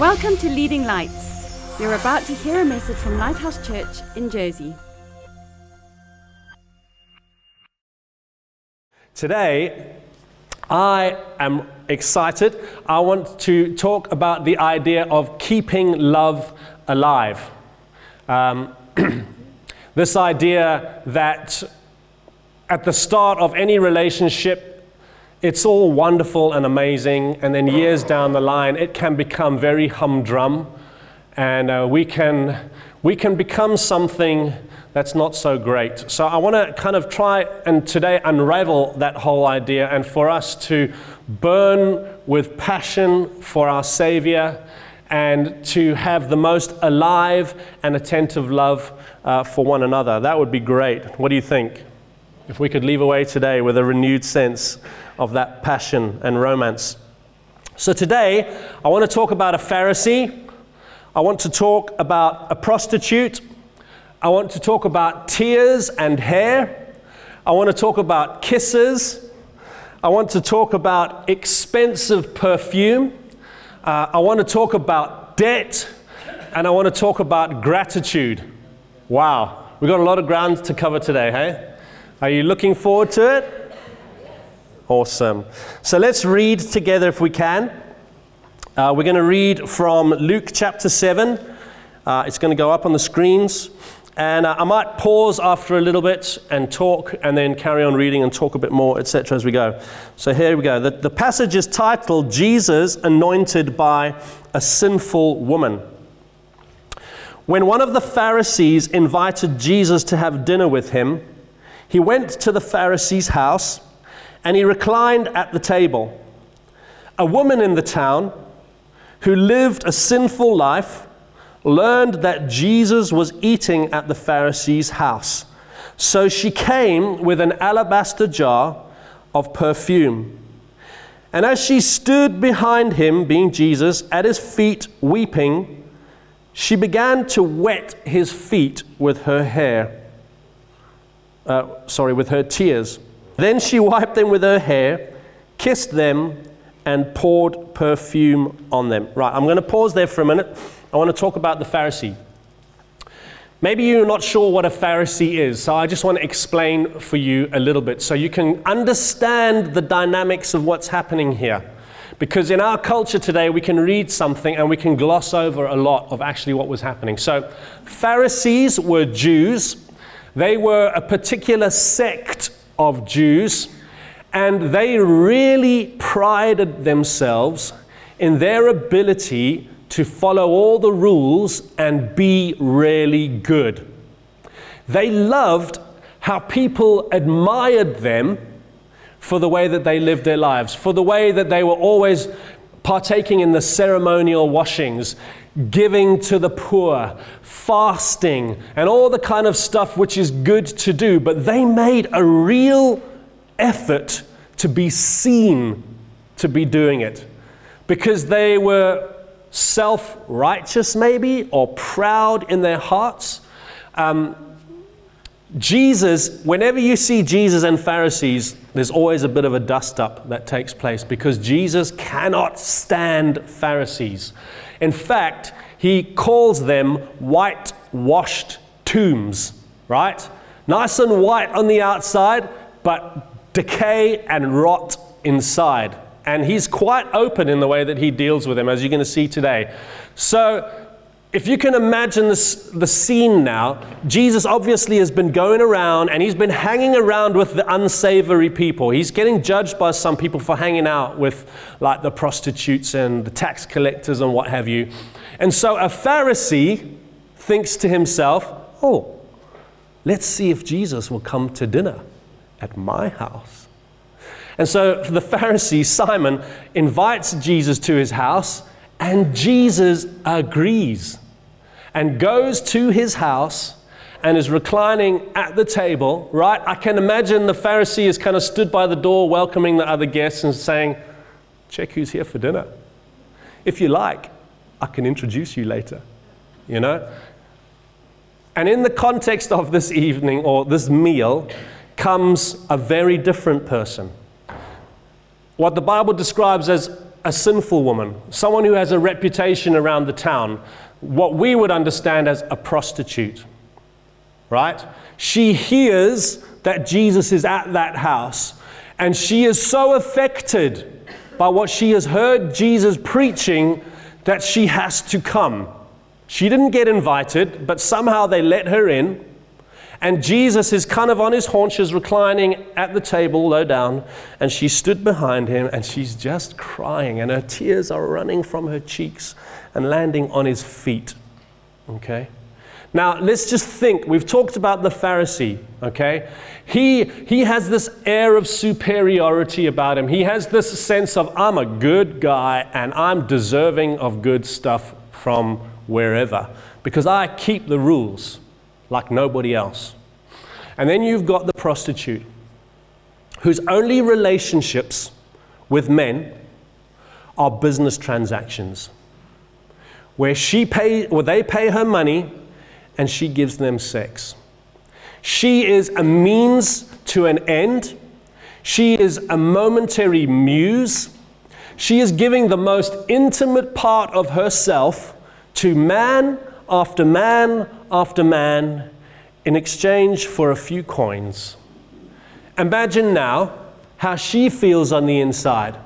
Welcome to Leading Lights. You're about to hear a message from Lighthouse Church in Jersey. Today, I am excited. I want to talk about the idea of keeping love alive. Um, this idea that at the start of any relationship, it's all wonderful and amazing, and then years down the line, it can become very humdrum, and uh, we, can, we can become something that's not so great. So I want to kind of try and today unravel that whole idea, and for us to burn with passion for our Savior and to have the most alive and attentive love uh, for one another. That would be great. What do you think? If we could leave away today with a renewed sense of that passion and romance. So today, I want to talk about a Pharisee. I want to talk about a prostitute. I want to talk about tears and hair. I want to talk about kisses. I want to talk about expensive perfume. Uh, I want to talk about debt. And I want to talk about gratitude. Wow, we've got a lot of ground to cover today, hey? Are you looking forward to it? Awesome. So let's read together if we can. Uh, we're going to read from Luke chapter 7. Uh, it's going to go up on the screens. And uh, I might pause after a little bit and talk, and then carry on reading and talk a bit more, etc., as we go. So here we go. The, the passage is titled Jesus Anointed by a Sinful Woman. When one of the Pharisees invited Jesus to have dinner with him, he went to the Pharisee's house and he reclined at the table. A woman in the town who lived a sinful life learned that Jesus was eating at the Pharisee's house. So she came with an alabaster jar of perfume. And as she stood behind him, being Jesus, at his feet weeping, she began to wet his feet with her hair. Uh, sorry, with her tears. Then she wiped them with her hair, kissed them, and poured perfume on them. Right, I'm going to pause there for a minute. I want to talk about the Pharisee. Maybe you're not sure what a Pharisee is, so I just want to explain for you a little bit so you can understand the dynamics of what's happening here. Because in our culture today, we can read something and we can gloss over a lot of actually what was happening. So, Pharisees were Jews, they were a particular sect of Jews, and they really prided themselves in their ability to follow all the rules and be really good. They loved how people admired them for the way that they lived their lives, for the way that they were always partaking in the ceremonial washings, giving to the poor, fasting, and all the kind of stuff which is good to do. But they made a real effort to be seen to be doing it because they were self righteous, maybe, or proud in their hearts. Um, Jesus, whenever you see Jesus and Pharisees, there's always a bit of a dust up that takes place because Jesus cannot stand Pharisees. In fact, he calls them whitewashed tombs, right? Nice and white on the outside, but decay and rot inside. And he's quite open in the way that he deals with them, as you're going to see today. So, if you can imagine this, the scene now, Jesus obviously has been going around and he's been hanging around with the unsavory people. He's getting judged by some people for hanging out with like the prostitutes and the tax collectors and what have you. And so a Pharisee thinks to himself, oh, let's see if Jesus will come to dinner at my house. And so the Pharisee, Simon, invites Jesus to his house, and Jesus agrees and goes to his house and is reclining at the table, right? I can imagine the Pharisee is kind of stood by the door welcoming the other guests and saying, Check who's here for dinner. If you like, I can introduce you later, you know? And in the context of this evening or this meal comes a very different person. What the Bible describes as a sinful woman, someone who has a reputation around the town, what we would understand as a prostitute, right? She hears that Jesus is at that house, and she is so affected by what she has heard Jesus preaching that she has to come. She didn't get invited, but somehow they let her in. And Jesus is kind of on his haunches, reclining at the table, low down, and she stood behind him and she's just crying, and her tears are running from her cheeks and landing on his feet. Okay? Now, let's just think. We've talked about the Pharisee, okay? He, he has this air of superiority about him. He has this sense of, I'm a good guy and I'm deserving of good stuff from wherever because I keep the rules like nobody else. And then you've got the prostitute whose only relationships with men are business transactions where she pay, or they pay her money and she gives them sex. She is a means to an end. She is a momentary muse. She is giving the most intimate part of herself to man after man after man in exchange for a few coins. Imagine now how she feels on the inside.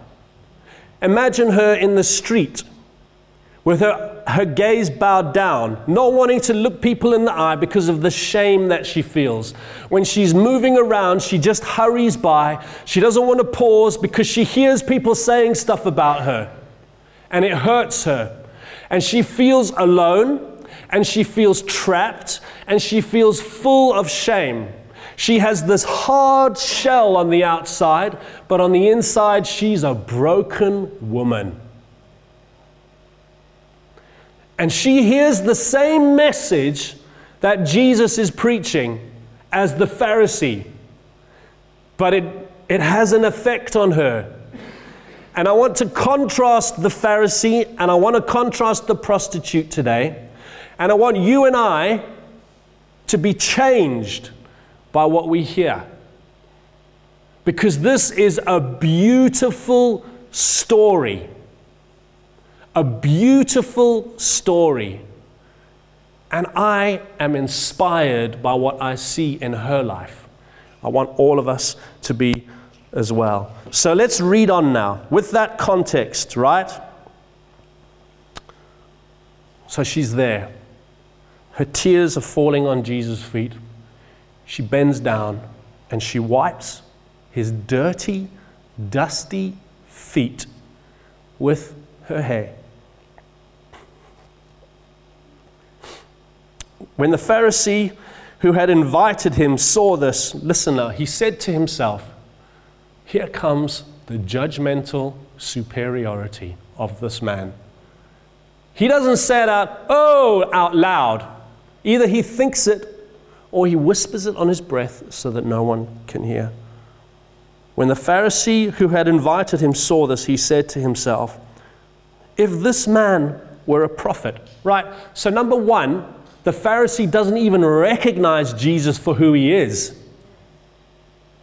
Imagine her in the street with her, her gaze bowed down, not wanting to look people in the eye because of the shame that she feels. When she's moving around, she just hurries by. She doesn't want to pause because she hears people saying stuff about her, and it hurts her. And she feels alone, and she feels trapped, and she feels full of shame. She has this hard shell on the outside, but on the inside, she's a broken woman. And she hears the same message that Jesus is preaching as the Pharisee, but it, it has an effect on her. And I want to contrast the Pharisee and I want to contrast the prostitute today. And I want you and I to be changed by what we hear. Because this is a beautiful story a beautiful story. And I am inspired by what I see in her life. I want all of us to be as well. So let's read on now with that context, right? So she's there. Her tears are falling on Jesus' feet. She bends down and she wipes his dirty, dusty feet with her hair. When the Pharisee who had invited him saw this, listener, he said to himself, Here comes the judgmental superiority of this man. He doesn't say out, oh, out loud. Either he thinks it or he whispers it on his breath so that no one can hear. When the Pharisee who had invited him saw this, he said to himself, If this man were a prophet, right? So, number one, the Pharisee doesn't even recognize Jesus for who he is.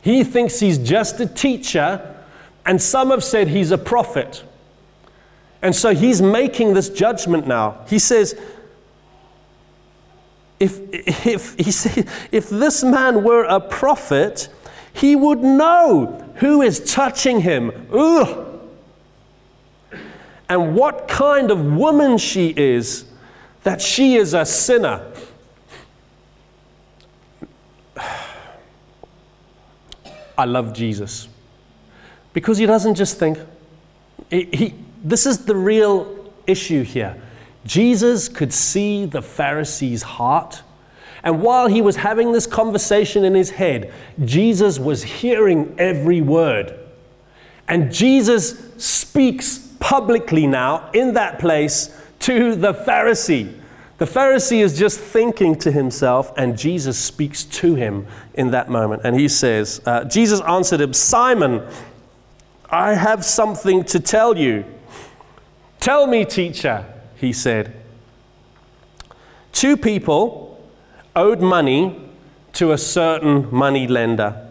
He thinks he's just a teacher, and some have said he's a prophet. And so he's making this judgment now. He says, if, if, he said, if this man were a prophet, he would know who is touching him. Ugh. And what kind of woman she is that she is a sinner. I love Jesus because he doesn't just think, he, he, this is the real issue here. Jesus could see the Pharisee's heart. And while he was having this conversation in his head, Jesus was hearing every word. And Jesus speaks publicly now in that place to the Pharisee. The Pharisee is just thinking to himself, and Jesus speaks to him in that moment. And he says, uh, Jesus answered him, Simon, I have something to tell you. Tell me, teacher, he said. Two people owed money to a certain money lender.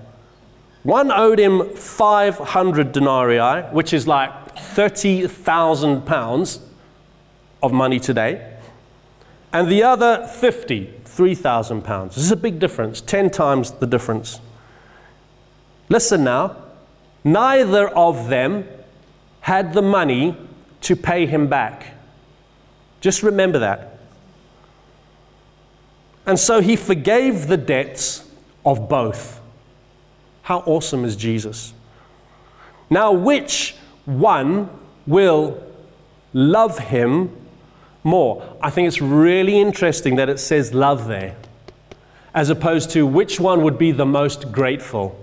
One owed him 500 denarii, which is like 30,000 pounds of money today, and the other 50, 3,000 pounds. This is a big difference, 10 times the difference. Listen now, neither of them had the money to pay him back. Just remember that. And so he forgave the debts of both. How awesome is Jesus? Now, which one will love him more? I think it's really interesting that it says love there, as opposed to which one would be the most grateful.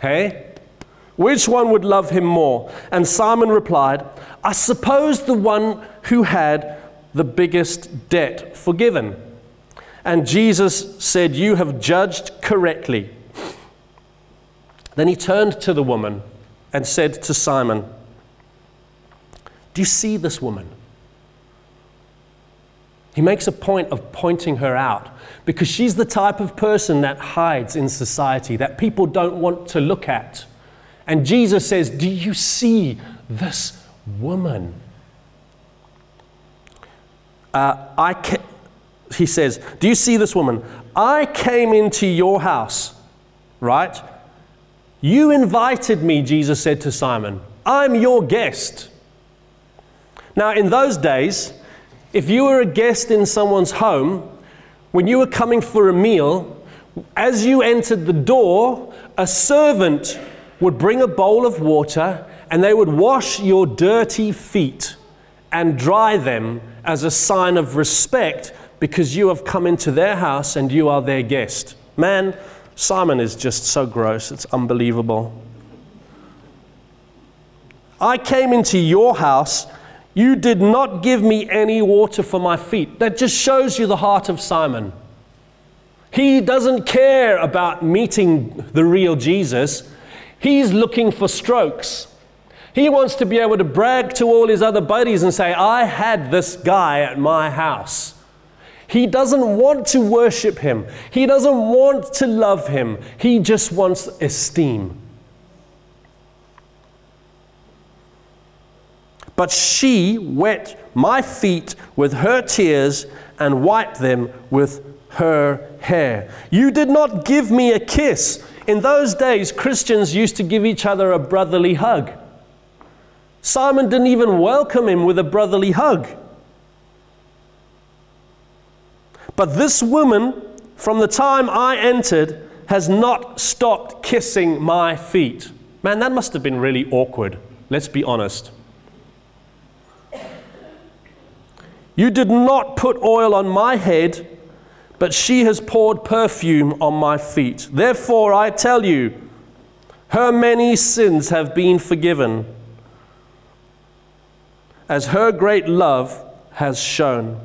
Hey? Which one would love him more? And Simon replied, I suppose the one who had the biggest debt forgiven. And Jesus said, You have judged correctly. Then he turned to the woman and said to Simon, Do you see this woman? He makes a point of pointing her out because she's the type of person that hides in society, that people don't want to look at. And Jesus says, Do you see this woman? Uh, I ca- he says, Do you see this woman? I came into your house, right? You invited me, Jesus said to Simon. I'm your guest. Now, in those days, if you were a guest in someone's home, when you were coming for a meal, as you entered the door, a servant would bring a bowl of water and they would wash your dirty feet and dry them as a sign of respect because you have come into their house and you are their guest. Man, Simon is just so gross, it's unbelievable. I came into your house. You did not give me any water for my feet. That just shows you the heart of Simon. He doesn't care about meeting the real Jesus. He's looking for strokes. He wants to be able to brag to all his other buddies and say, I had this guy at my house. He doesn't want to worship him. He doesn't want to love him. He just wants esteem. But she wet my feet with her tears and wiped them with her hair. You did not give me a kiss. In those days, Christians used to give each other a brotherly hug. Simon didn't even welcome him with a brotherly hug. But this woman, from the time I entered, has not stopped kissing my feet. Man, that must have been really awkward. Let's be honest. You did not put oil on my head, but she has poured perfume on my feet. Therefore, I tell you, her many sins have been forgiven as her great love has shown.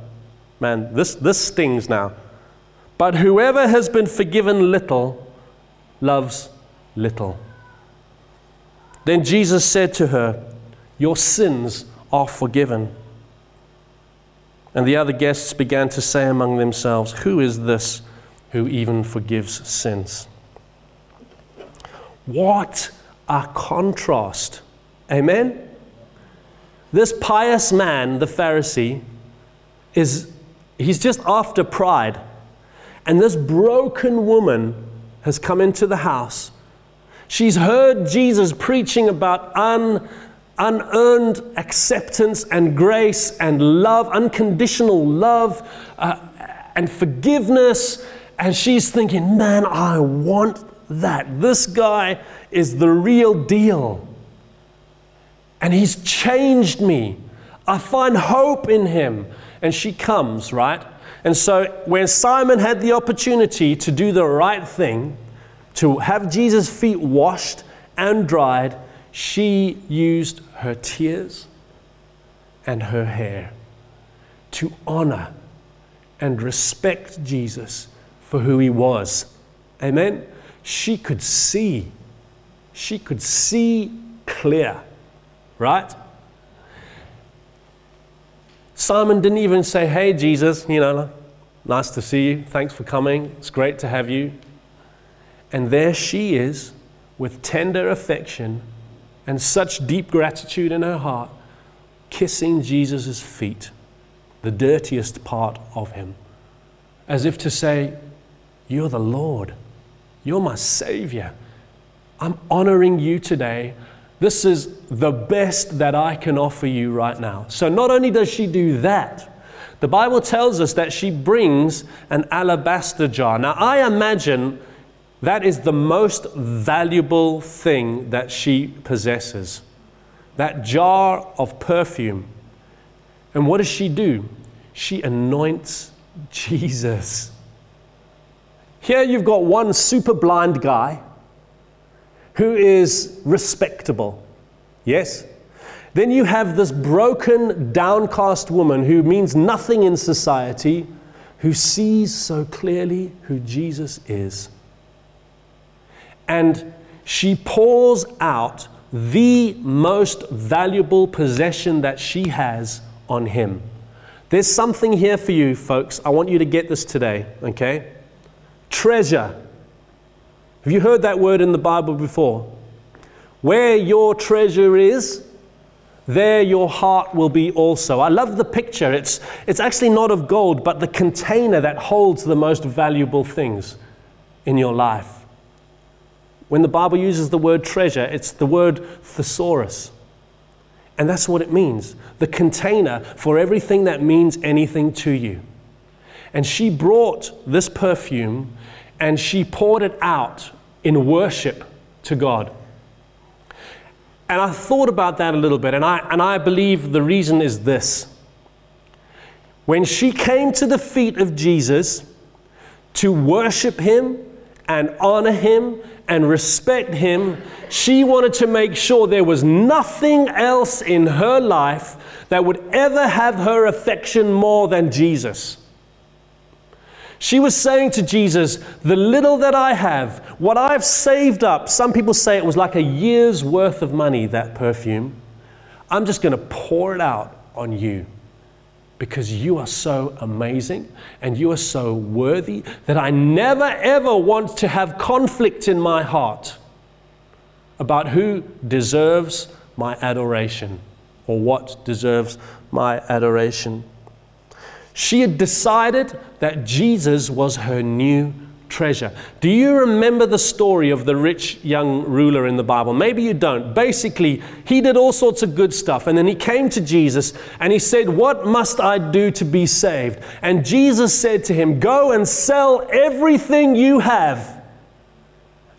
Man, this, this stings now. But whoever has been forgiven little loves little. Then Jesus said to her, Your sins are forgiven. And the other guests began to say among themselves, Who is this who even forgives sins? What a contrast. Amen? This pious man, the Pharisee, is he's just after pride. And this broken woman has come into the house. She's heard Jesus preaching about un, unearned acceptance and grace and love, unconditional love uh, and forgiveness. And she's thinking, man, I want that. This guy is the real deal and he's changed me. I find hope in him. And she comes, right? And so when Simon had the opportunity to do the right thing, to have Jesus' feet washed and dried, she used her tears and her hair to honor and respect Jesus for who he was. Amen? She could see, she could see clear right? Simon didn't even say, Hey, Jesus, you know, nice to see you. Thanks for coming. It's great to have you. And there she is with tender affection and such deep gratitude in her heart, kissing Jesus' feet, the dirtiest part of him, as if to say, You're the Lord, you're my Savior. I'm honoring you today. This is the best that I can offer you right now. So, not only does she do that, the Bible tells us that she brings an alabaster jar. Now, I imagine that is the most valuable thing that she possesses that jar of perfume. And what does she do? She anoints Jesus. Here you've got one super blind guy who is respectable. Yes? Then you have this broken, downcast woman who means nothing in society, who sees so clearly who Jesus is. And she pours out the most valuable possession that she has on him. There's something here for you, folks. I want you to get this today, okay? Treasure. Have you heard that word in the Bible before? Where your treasure is, there your heart will be also. I love the picture. It's, it's actually not of gold, but the container that holds the most valuable things in your life. When the Bible uses the word treasure, it's the word thesaurus. And that's what it means the container for everything that means anything to you. And she brought this perfume and she poured it out in worship to God. And I thought about that a little bit, and I, and I believe the reason is this. When she came to the feet of Jesus to worship him and honor him and respect him, she wanted to make sure there was nothing else in her life that would ever have her affection more than Jesus. She was saying to Jesus, The little that I have, what I've saved up, some people say it was like a year's worth of money, that perfume. I'm just going to pour it out on you because you are so amazing and you are so worthy that I never ever want to have conflict in my heart about who deserves my adoration or what deserves my adoration. She had decided that Jesus was her new treasure. Do you remember the story of the rich young ruler in the Bible? Maybe you don't. Basically, he did all sorts of good stuff, and then he came to Jesus and he said, What must I do to be saved? And Jesus said to him, Go and sell everything you have,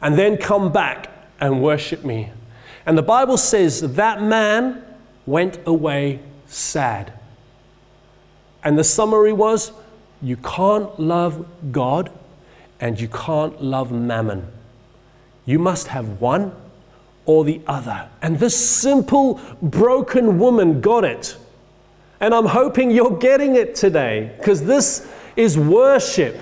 and then come back and worship me. And the Bible says that man went away sad. And the summary was you can't love God and you can't love mammon. You must have one or the other. And this simple, broken woman got it. And I'm hoping you're getting it today because this is worship.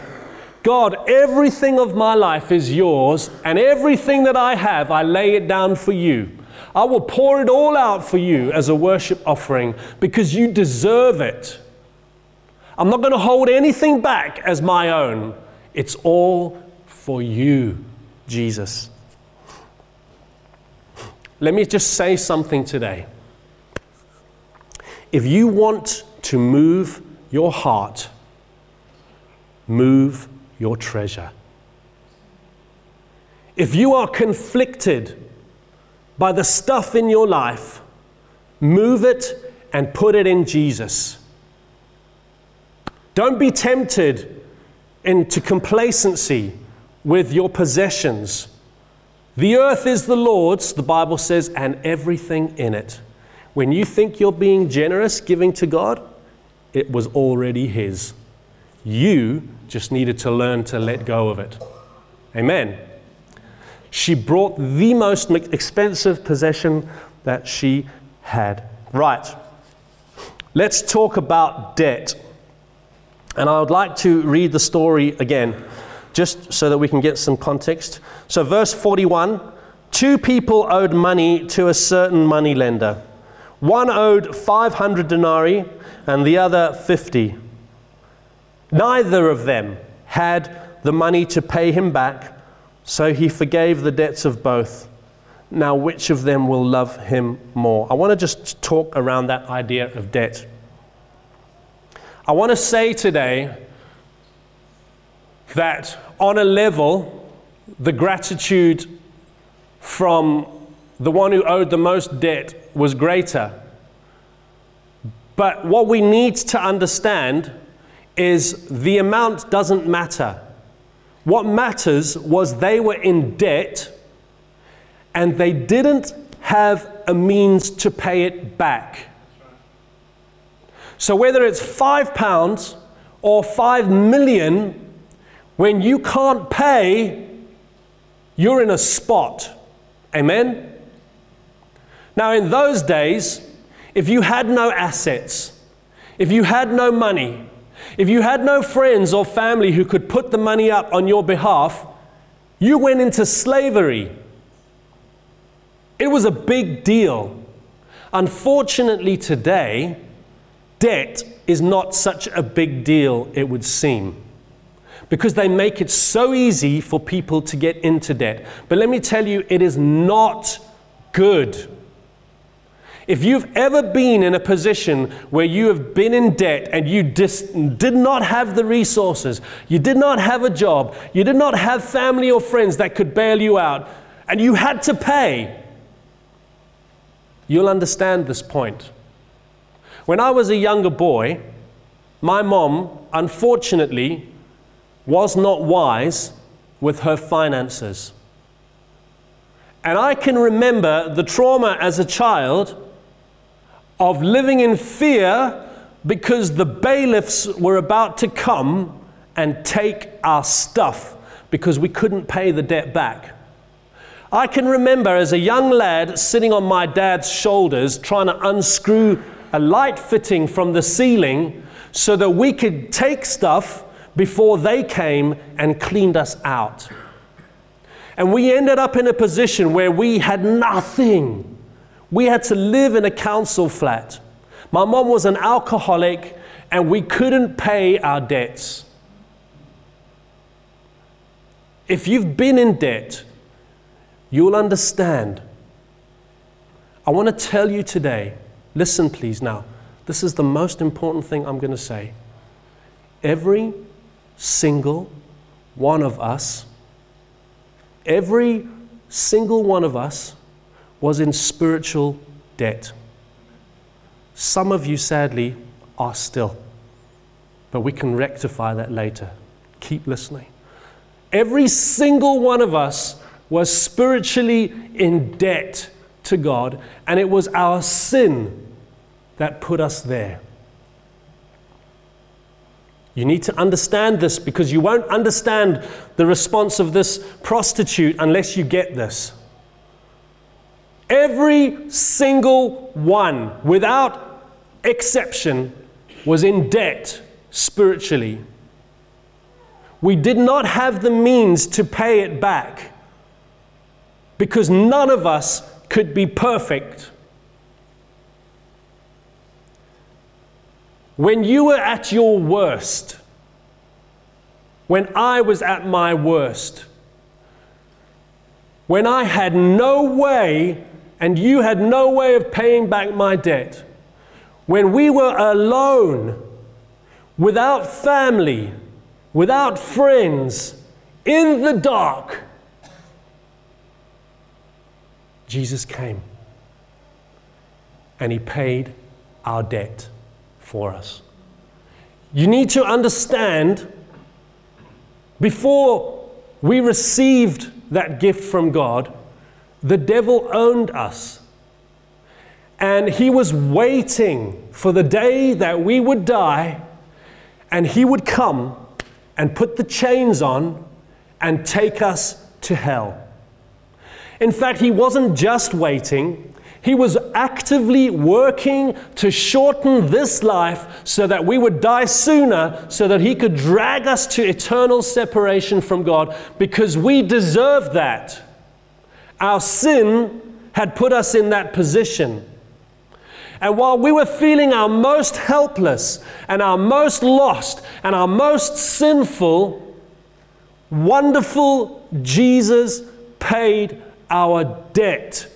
God, everything of my life is yours, and everything that I have, I lay it down for you. I will pour it all out for you as a worship offering because you deserve it. I'm not going to hold anything back as my own. It's all for you, Jesus. Let me just say something today. If you want to move your heart, move your treasure. If you are conflicted by the stuff in your life, move it and put it in Jesus. Don't be tempted into complacency with your possessions. The earth is the Lord's, the Bible says, and everything in it. When you think you're being generous, giving to God, it was already His. You just needed to learn to let go of it. Amen. She brought the most expensive possession that she had. Right. Let's talk about debt. And I would like to read the story again, just so that we can get some context. So, verse 41 two people owed money to a certain money lender. One owed 500 denarii and the other 50. Neither of them had the money to pay him back, so he forgave the debts of both. Now, which of them will love him more? I want to just talk around that idea of debt. I want to say today that on a level, the gratitude from the one who owed the most debt was greater. But what we need to understand is the amount doesn't matter. What matters was they were in debt and they didn't have a means to pay it back. So whether it's five pounds or five million, when you can't pay, you're in a spot. Amen? Now, in those days, if you had no assets, if you had no money, if you had no friends or family who could put the money up on your behalf, you went into slavery. It was a big deal. Unfortunately, today, debt is not such a big deal, it would seem, because they make it so easy for people to get into debt. But let me tell you, it is not good. If you've ever been in a position where you have been in debt and you dis- did not have the resources, you did not have a job, you did not have family or friends that could bail you out, and you had to pay, you'll understand this point. When I was a younger boy, my mom, unfortunately, was not wise with her finances. And I can remember the trauma as a child of living in fear because the bailiffs were about to come and take our stuff because we couldn't pay the debt back. I can remember as a young lad sitting on my dad's shoulders trying to unscrew a light fitting from the ceiling so that we could take stuff before they came and cleaned us out. And we ended up in a position where we had nothing. We had to live in a council flat. My mom was an alcoholic, and we couldn't pay our debts. If you've been in debt, you'll understand. I want to tell you today listen, please, now. This is the most important thing I'm going to say. Every single one of us, every single one of us was in spiritual debt. Some of you, sadly, are still. But we can rectify that later. Keep listening. Every single one of us was spiritually in debt to God, and it was our sin that put us there. You need to understand this because you won't understand the response of this prostitute unless you get this. Every single one, without exception, was in debt spiritually. We did not have the means to pay it back because none of us could be perfect. When you were at your worst, when I was at my worst, when I had no way and you had no way of paying back my debt, when we were alone, without family, without friends, in the dark, Jesus came and he paid our debt for us. You need to understand before we received that gift from God, the devil owned us. And he was waiting for the day that we would die and he would come and put the chains on and take us to hell. In fact, he wasn't just waiting, he was actively working to shorten this life so that we would die sooner, so that he could drag us to eternal separation from God because we deserve that. Our sin had put us in that position. And while we were feeling our most helpless and our most lost and our most sinful, wonderful Jesus paid our debt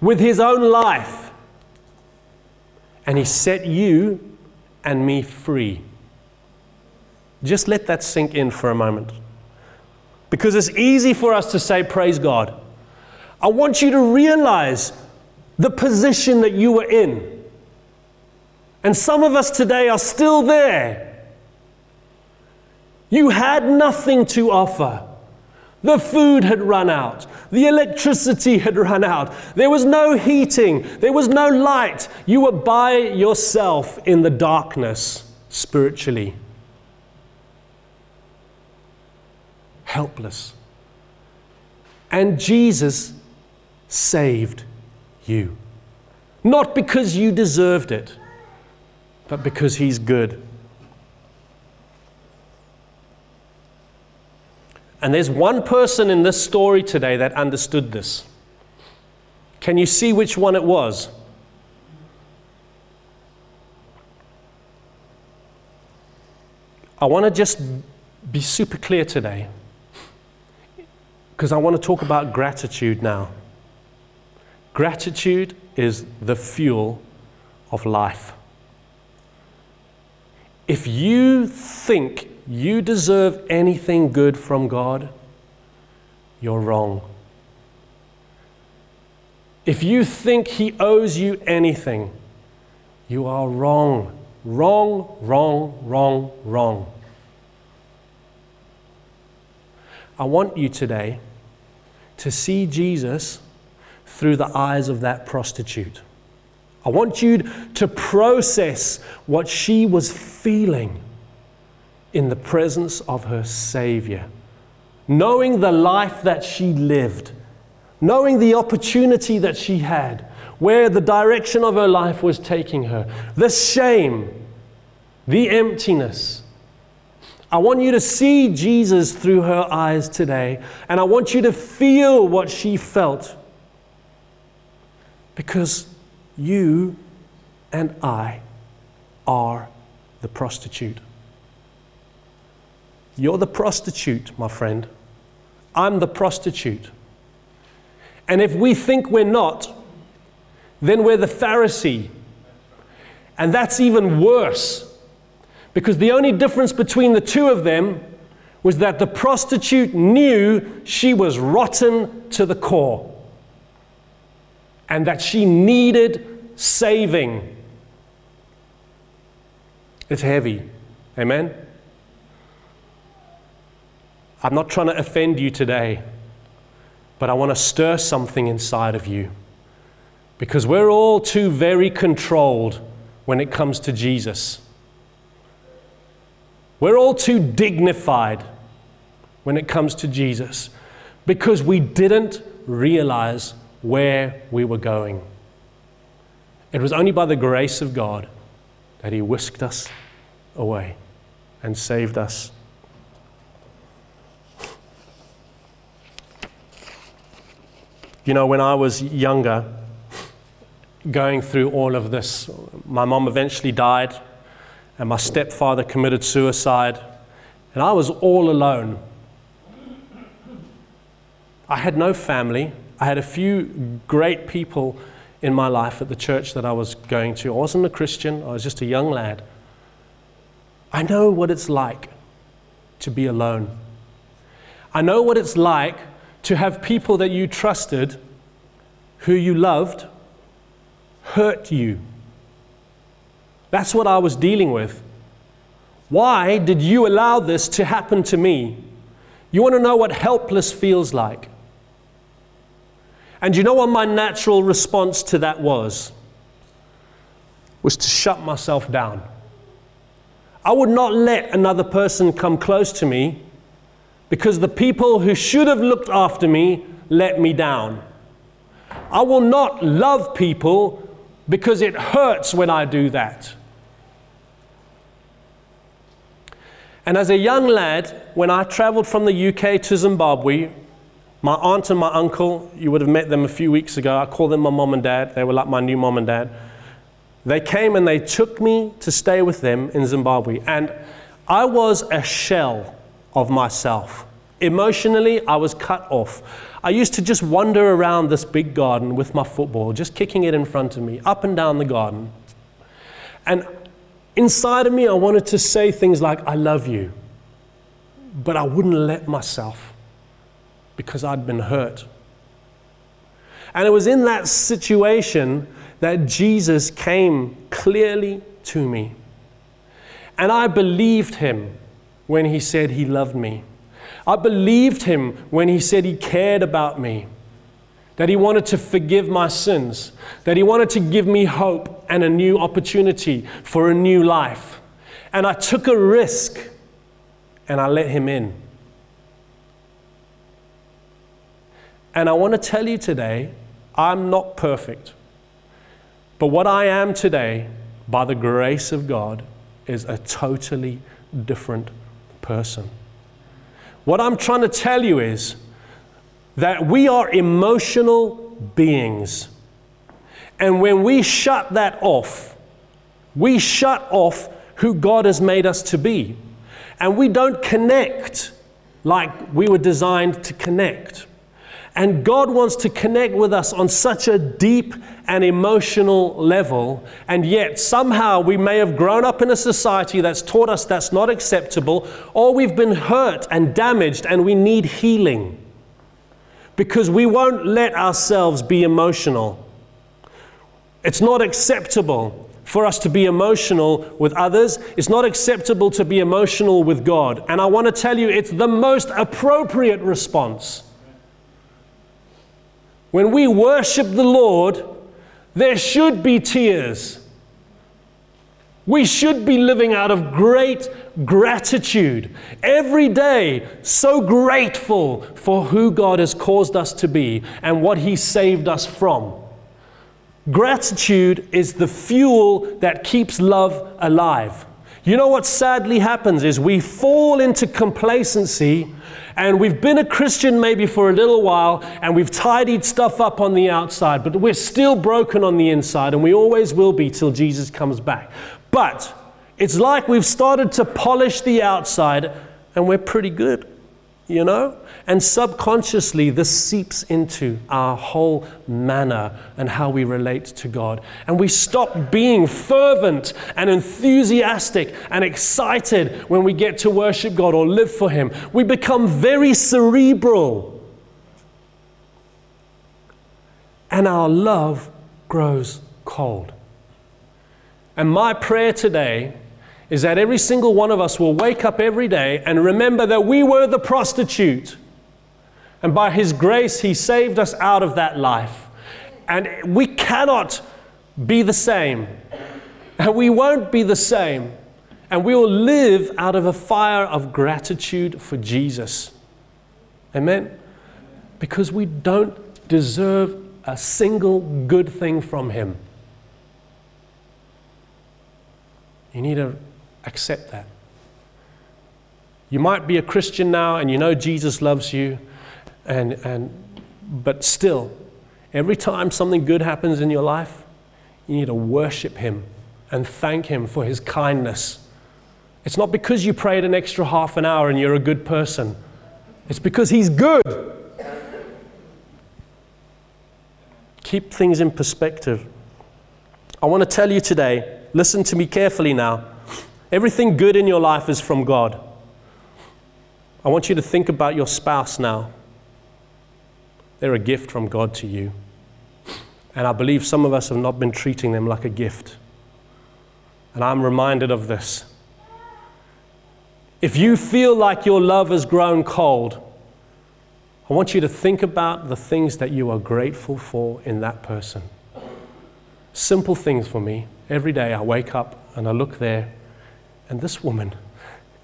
with his own life. And he set you and me free. Just let that sink in for a moment. Because it's easy for us to say, Praise God. I want you to realize the position that you were in. And some of us today are still there. You had nothing to offer. The food had run out. The electricity had run out. There was no heating. There was no light. You were by yourself in the darkness spiritually. Helpless. And Jesus saved you. Not because you deserved it, but because He's good. And there's one person in this story today that understood this. Can you see which one it was? I want to just be super clear today because I want to talk about gratitude now. Gratitude is the fuel of life. If you think you deserve anything good from God, you're wrong. If you think He owes you anything, you are wrong. Wrong, wrong, wrong, wrong. I want you today to see Jesus through the eyes of that prostitute. I want you to process what she was feeling in the presence of her Savior, knowing the life that she lived, knowing the opportunity that she had, where the direction of her life was taking her, the shame, the emptiness. I want you to see Jesus through her eyes today, and I want you to feel what she felt. Because you and I are the prostitute. You're the prostitute, my friend. I'm the prostitute. And if we think we're not, then we're the Pharisee. And that's even worse. Because the only difference between the two of them was that the prostitute knew she was rotten to the core and that she needed saving. It's heavy. Amen? I'm not trying to offend you today, but I want to stir something inside of you. Because we're all too very controlled when it comes to Jesus. We're all too dignified when it comes to Jesus because we didn't realize where we were going. It was only by the grace of God that He whisked us away and saved us. You know, when I was younger, going through all of this, my mom eventually died, and my stepfather committed suicide, and I was all alone. I had no family. I had a few great people in my life at the church that I was going to. I wasn't a Christian, I was just a young lad. I know what it's like to be alone. I know what it's like to have people that you trusted, who you loved, hurt you. That's what I was dealing with. Why did you allow this to happen to me? You want to know what helpless feels like? And you know what my natural response to that was? Was to shut myself down. I would not let another person come close to me because the people who should have looked after me let me down. I will not love people because it hurts when I do that. And as a young lad, when I traveled from the UK to Zimbabwe, my aunt and my uncle, you would have met them a few weeks ago. I call them my mom and dad. They were like my new mom and dad. They came and they took me to stay with them in Zimbabwe. And I was a shell of myself. Emotionally, I was cut off. I used to just wander around this big garden with my football, just kicking it in front of me, up and down the garden. And inside of me, I wanted to say things like, I love you. But I wouldn't let myself because I'd been hurt. And it was in that situation that Jesus came clearly to me. And I believed him when he said he loved me. I believed him when he said he cared about me, that he wanted to forgive my sins, that he wanted to give me hope and a new opportunity for a new life. And I took a risk and I let him in. And I want to tell you today, I'm not perfect. But what I am today, by the grace of God, is a totally different person. What I'm trying to tell you is that we are emotional beings. And when we shut that off, we shut off who God has made us to be. And we don't connect like we were designed to connect. And God wants to connect with us on such a deep and emotional level. And yet, somehow, we may have grown up in a society that's taught us that's not acceptable, or we've been hurt and damaged and we need healing because we won't let ourselves be emotional. It's not acceptable for us to be emotional with others. It's not acceptable to be emotional with God. And I want to tell you, it's the most appropriate response. When we worship the Lord, there should be tears. We should be living out of great gratitude. Every day, so grateful for who God has caused us to be and what He saved us from. Gratitude is the fuel that keeps love alive. You know what sadly happens is we fall into complacency and we've been a Christian maybe for a little while and we've tidied stuff up on the outside, but we're still broken on the inside and we always will be till Jesus comes back. But it's like we've started to polish the outside and we're pretty good, you know? And subconsciously, this seeps into our whole manner and how we relate to God. And we stop being fervent and enthusiastic and excited when we get to worship God or live for Him. We become very cerebral. And our love grows cold. And my prayer today is that every single one of us will wake up every day and remember that we were the prostitute and by His grace, He saved us out of that life. And we cannot be the same. And we won't be the same. And we will live out of a fire of gratitude for Jesus. Amen? Because we don't deserve a single good thing from Him. You need to accept that. You might be a Christian now and you know Jesus loves you and, and, but still, every time something good happens in your life, you need to worship Him and thank Him for His kindness. It's not because you prayed an extra half an hour and you're a good person, it's because He's good. Keep things in perspective. I want to tell you today, listen to me carefully now. Everything good in your life is from God. I want you to think about your spouse now. They're a gift from God to you. And I believe some of us have not been treating them like a gift. And I'm reminded of this. If you feel like your love has grown cold, I want you to think about the things that you are grateful for in that person. Simple things for me. Every day I wake up and I look there, and this woman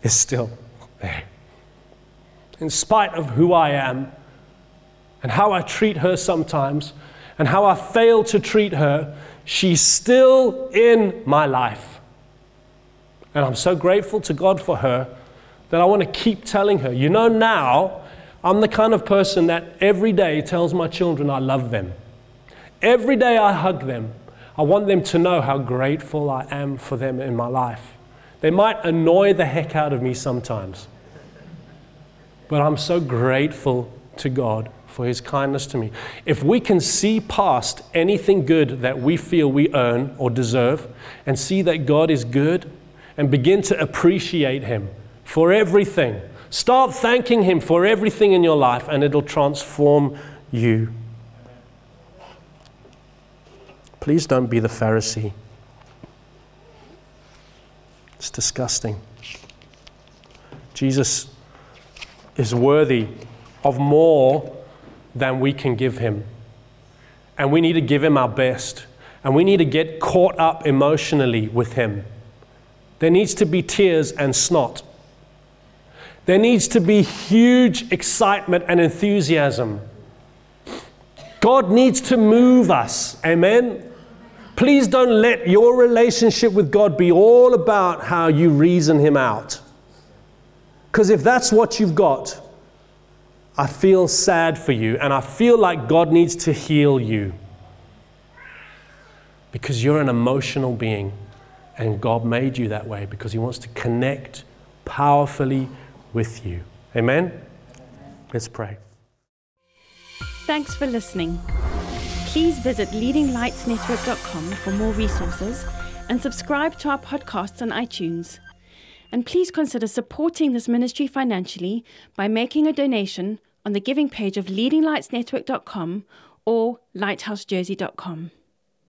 is still there. In spite of who I am, and how I treat her sometimes and how I fail to treat her, she's still in my life. And I'm so grateful to God for her that I want to keep telling her, you know, now I'm the kind of person that every day tells my children I love them. Every day I hug them. I want them to know how grateful I am for them in my life. They might annoy the heck out of me sometimes. but I'm so grateful to God for his kindness to me. If we can see past anything good that we feel we earn or deserve and see that God is good and begin to appreciate him for everything, start thanking him for everything in your life and it'll transform you. Please don't be the Pharisee. It's disgusting. Jesus is worthy of more than we can give him. And we need to give him our best. And we need to get caught up emotionally with him. There needs to be tears and snot. There needs to be huge excitement and enthusiasm. God needs to move us. Amen. Please don't let your relationship with God be all about how you reason him out. Because if that's what you've got, I feel sad for you and I feel like God needs to heal you. Because you're an emotional being and God made you that way because He wants to connect powerfully with you. Amen? Let's pray. Thanks for listening. Please visit leadinglightsnetwork.com for more resources and subscribe to our podcasts on iTunes. And please consider supporting this ministry financially by making a donation on the giving page of leadinglightsnetwork.com or lighthousejersey.com.